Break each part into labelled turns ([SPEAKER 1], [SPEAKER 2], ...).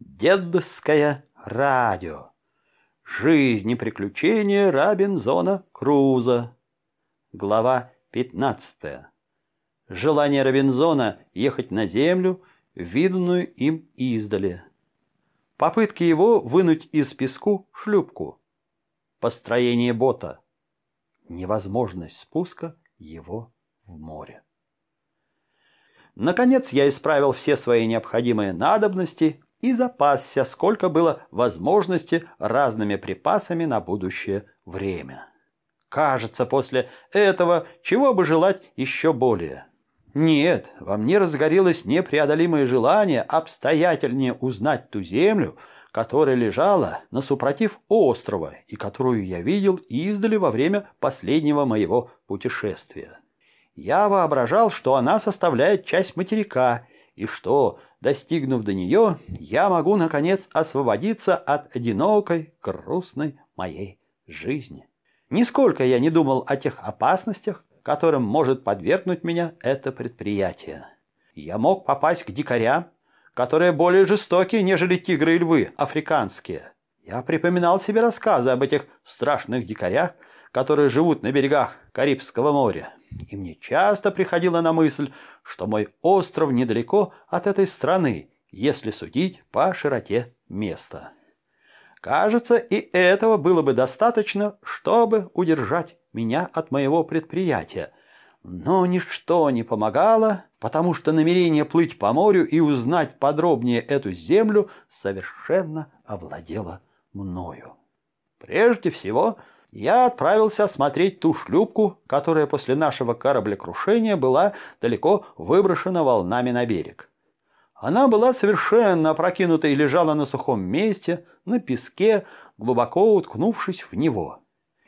[SPEAKER 1] Дедовское радио. Жизнь и приключения Робинзона Круза. Глава 15. Желание Робинзона ехать на землю, виданную им издали. Попытки его вынуть из песку шлюпку. Построение бота. Невозможность спуска его в море. Наконец я исправил все свои необходимые надобности и запасся, сколько было возможности разными припасами на будущее время. Кажется, после этого чего бы желать еще более. Нет, во мне разгорелось непреодолимое желание обстоятельнее узнать ту землю, которая лежала на супротив острова и которую я видел издали во время последнего моего путешествия. Я воображал, что она составляет часть материка, и что, достигнув до нее, я могу, наконец, освободиться от одинокой, грустной моей жизни. Нисколько я не думал о тех опасностях, которым может подвергнуть меня это предприятие. Я мог попасть к дикарям, которые более жестокие, нежели тигры и львы, африканские. Я припоминал себе рассказы об этих страшных дикарях, которые живут на берегах Карибского моря. И мне часто приходило на мысль, что мой остров недалеко от этой страны, если судить по широте места. Кажется, и этого было бы достаточно, чтобы удержать меня от моего предприятия. Но ничто не помогало, потому что намерение плыть по морю и узнать подробнее эту землю совершенно овладело мною. Прежде всего, я отправился осмотреть ту шлюпку, которая после нашего кораблекрушения была далеко выброшена волнами на берег. Она была совершенно опрокинута и лежала на сухом месте, на песке, глубоко уткнувшись в него.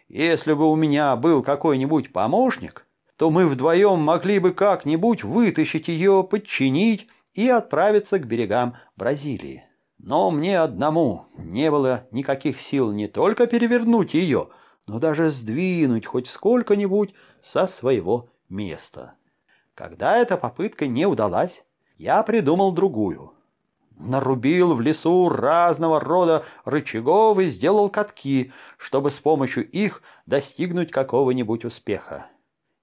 [SPEAKER 1] Если бы у меня был какой-нибудь помощник, то мы вдвоем могли бы как-нибудь вытащить ее, подчинить и отправиться к берегам Бразилии. Но мне одному не было никаких сил не только перевернуть ее, но даже сдвинуть хоть сколько-нибудь со своего места. Когда эта попытка не удалась, я придумал другую. Нарубил в лесу разного рода рычагов и сделал катки, чтобы с помощью их достигнуть какого-нибудь успеха.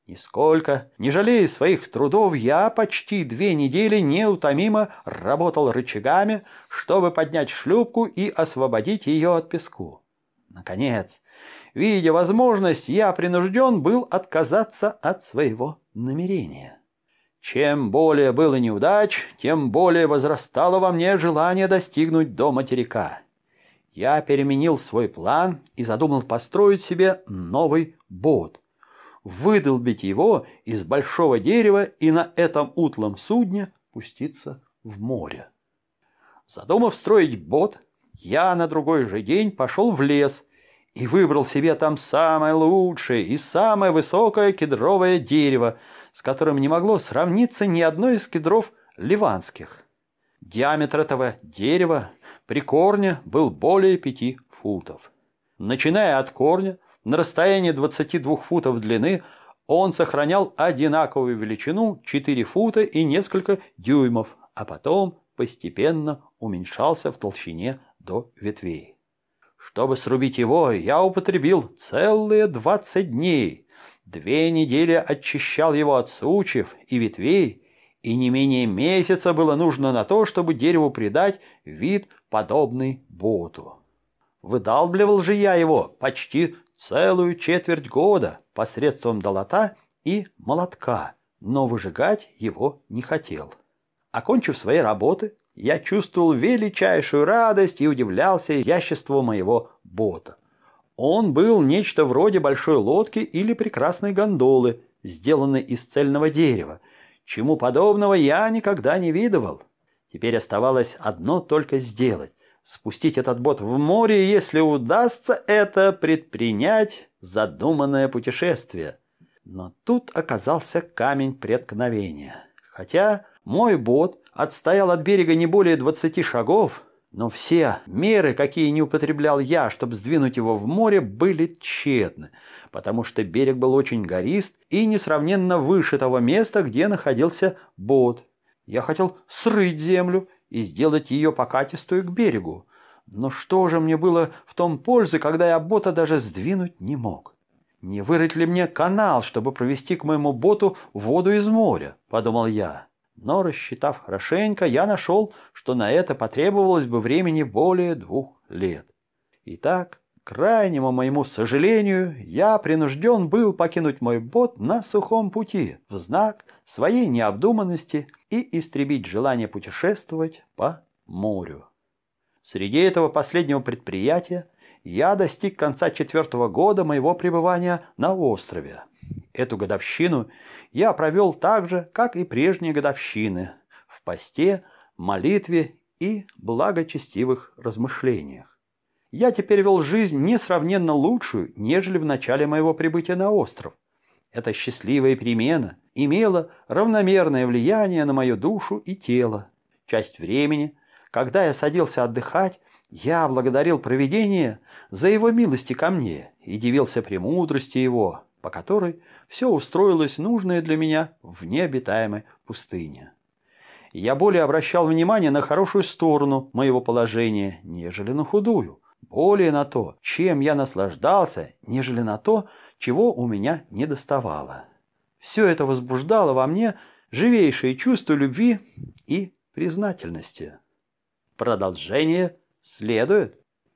[SPEAKER 1] Нисколько, не жалея своих трудов, я почти две недели неутомимо работал рычагами, чтобы поднять шлюпку и освободить ее от песку. Наконец, Видя возможность, я принужден был отказаться от своего намерения. Чем более было неудач, тем более возрастало во мне желание достигнуть до материка. Я переменил свой план и задумал построить себе новый бот, выдолбить его из большого дерева и на этом утлом судне пуститься в море. Задумав строить бот, я на другой же день пошел в лес и выбрал себе там самое лучшее и самое высокое кедровое дерево, с которым не могло сравниться ни одно из кедров ливанских. Диаметр этого дерева при корне был более пяти футов. Начиная от корня, на расстоянии 22 футов длины, он сохранял одинаковую величину 4 фута и несколько дюймов, а потом постепенно уменьшался в толщине до ветвей. Чтобы срубить его, я употребил целые двадцать дней. Две недели очищал его от сучьев и ветвей, и не менее месяца было нужно на то, чтобы дереву придать вид, подобный боту. Выдалбливал же я его почти целую четверть года посредством долота и молотка, но выжигать его не хотел. Окончив свои работы, я чувствовал величайшую радость и удивлялся изяществу моего бота. Он был нечто вроде большой лодки или прекрасной гондолы, сделанной из цельного дерева, чему подобного я никогда не видывал. Теперь оставалось одно только сделать — спустить этот бот в море, если удастся это предпринять задуманное путешествие. Но тут оказался камень преткновения. Хотя мой бот отстоял от берега не более двадцати шагов, но все меры, какие не употреблял я, чтобы сдвинуть его в море, были тщетны, потому что берег был очень горист и несравненно выше того места, где находился бот. Я хотел срыть землю и сделать ее покатистую к берегу. Но что же мне было в том пользы, когда я бота даже сдвинуть не мог? Не вырыть ли мне канал, чтобы провести к моему боту воду из моря, подумал я. Но, рассчитав хорошенько, я нашел, что на это потребовалось бы времени более двух лет. Итак, крайнему моему сожалению, я принужден был покинуть мой бот на сухом пути в знак своей необдуманности и истребить желание путешествовать по морю. Среди этого последнего предприятия я достиг конца четвертого года моего пребывания на острове. Эту годовщину я провел так же, как и прежние годовщины, в посте, молитве и благочестивых размышлениях. Я теперь вел жизнь несравненно лучшую, нежели в начале моего прибытия на остров. Эта счастливая перемена имела равномерное влияние на мою душу и тело. Часть времени, когда я садился отдыхать, я благодарил провидение за его милости ко мне и дивился премудрости его, по которой все устроилось нужное для меня в необитаемой пустыне. Я более обращал внимание на хорошую сторону моего положения, нежели на худую, более на то, чем я наслаждался, нежели на то, чего у меня не доставало. Все это возбуждало во мне живейшее чувство любви и признательности. Продолжение следует.